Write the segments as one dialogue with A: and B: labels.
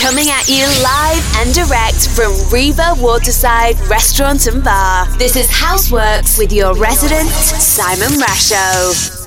A: Coming at you live and direct from Riva Waterside Restaurant and Bar. This is Houseworks with your resident Simon Rasho.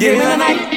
B: Give me the
C: night.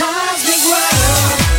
C: Transmitting